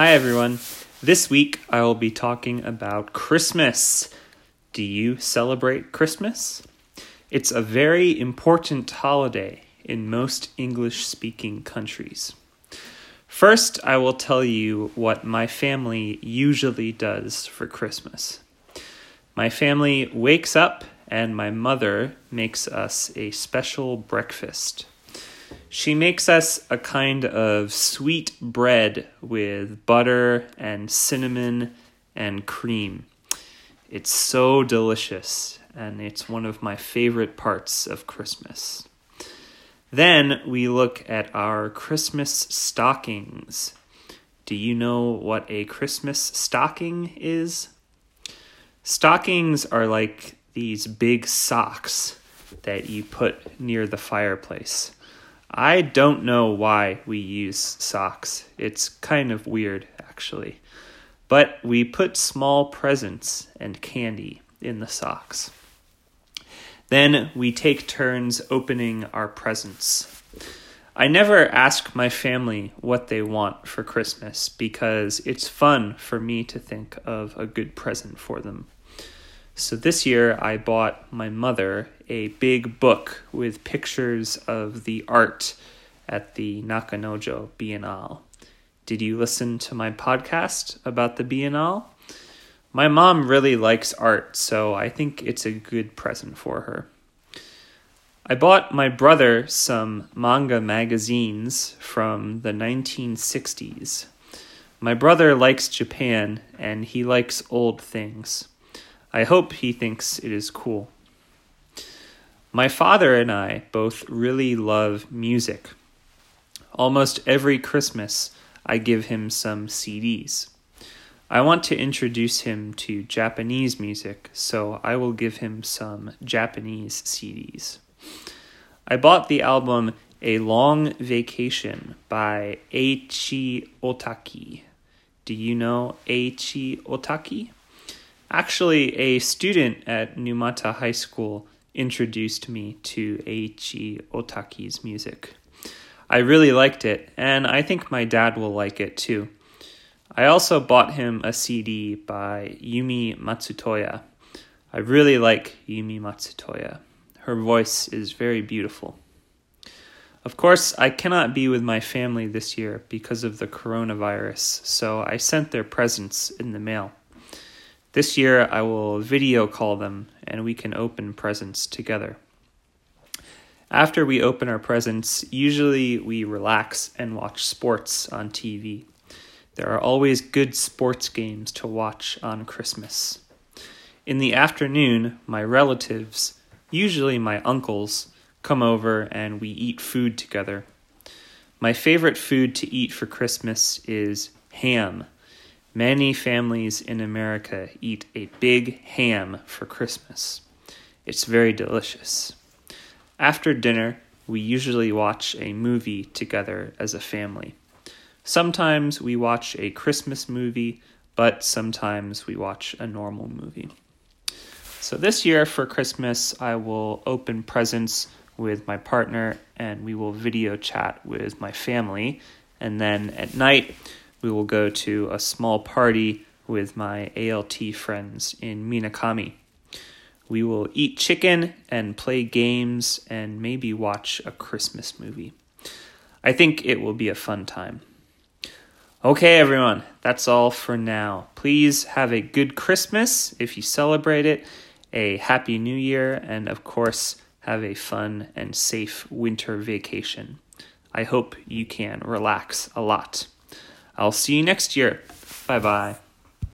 Hi, everyone. This week I will be talking about Christmas. Do you celebrate Christmas? It's a very important holiday in most English speaking countries. First, I will tell you what my family usually does for Christmas. My family wakes up and my mother makes us a special breakfast. She makes us a kind of sweet bread with butter and cinnamon and cream. It's so delicious, and it's one of my favorite parts of Christmas. Then we look at our Christmas stockings. Do you know what a Christmas stocking is? Stockings are like these big socks that you put near the fireplace. I don't know why we use socks. It's kind of weird, actually. But we put small presents and candy in the socks. Then we take turns opening our presents. I never ask my family what they want for Christmas because it's fun for me to think of a good present for them. So this year I bought my mother a big book with pictures of the art at the Nakanojo Biennale. Did you listen to my podcast about the Biennale? My mom really likes art, so I think it's a good present for her. I bought my brother some manga magazines from the 1960s. My brother likes Japan and he likes old things. I hope he thinks it is cool. My father and I both really love music. Almost every Christmas, I give him some CDs. I want to introduce him to Japanese music, so I will give him some Japanese CDs. I bought the album A Long Vacation by Eiichi Otaki. Do you know Eiichi Otaki? Actually, a student at Numata High School introduced me to Eiichi Otaki's music. I really liked it, and I think my dad will like it too. I also bought him a CD by Yumi Matsutoya. I really like Yumi Matsutoya. Her voice is very beautiful. Of course, I cannot be with my family this year because of the coronavirus, so I sent their presents in the mail. This year, I will video call them and we can open presents together. After we open our presents, usually we relax and watch sports on TV. There are always good sports games to watch on Christmas. In the afternoon, my relatives, usually my uncles, come over and we eat food together. My favorite food to eat for Christmas is ham Many families in America eat a big ham for Christmas. It's very delicious. After dinner, we usually watch a movie together as a family. Sometimes we watch a Christmas movie, but sometimes we watch a normal movie. So this year for Christmas, I will open presents with my partner and we will video chat with my family. And then at night, we will go to a small party with my ALT friends in Minakami. We will eat chicken and play games and maybe watch a Christmas movie. I think it will be a fun time. Okay, everyone, that's all for now. Please have a good Christmas if you celebrate it, a Happy New Year, and of course, have a fun and safe winter vacation. I hope you can relax a lot. I'll see you next year. Bye bye.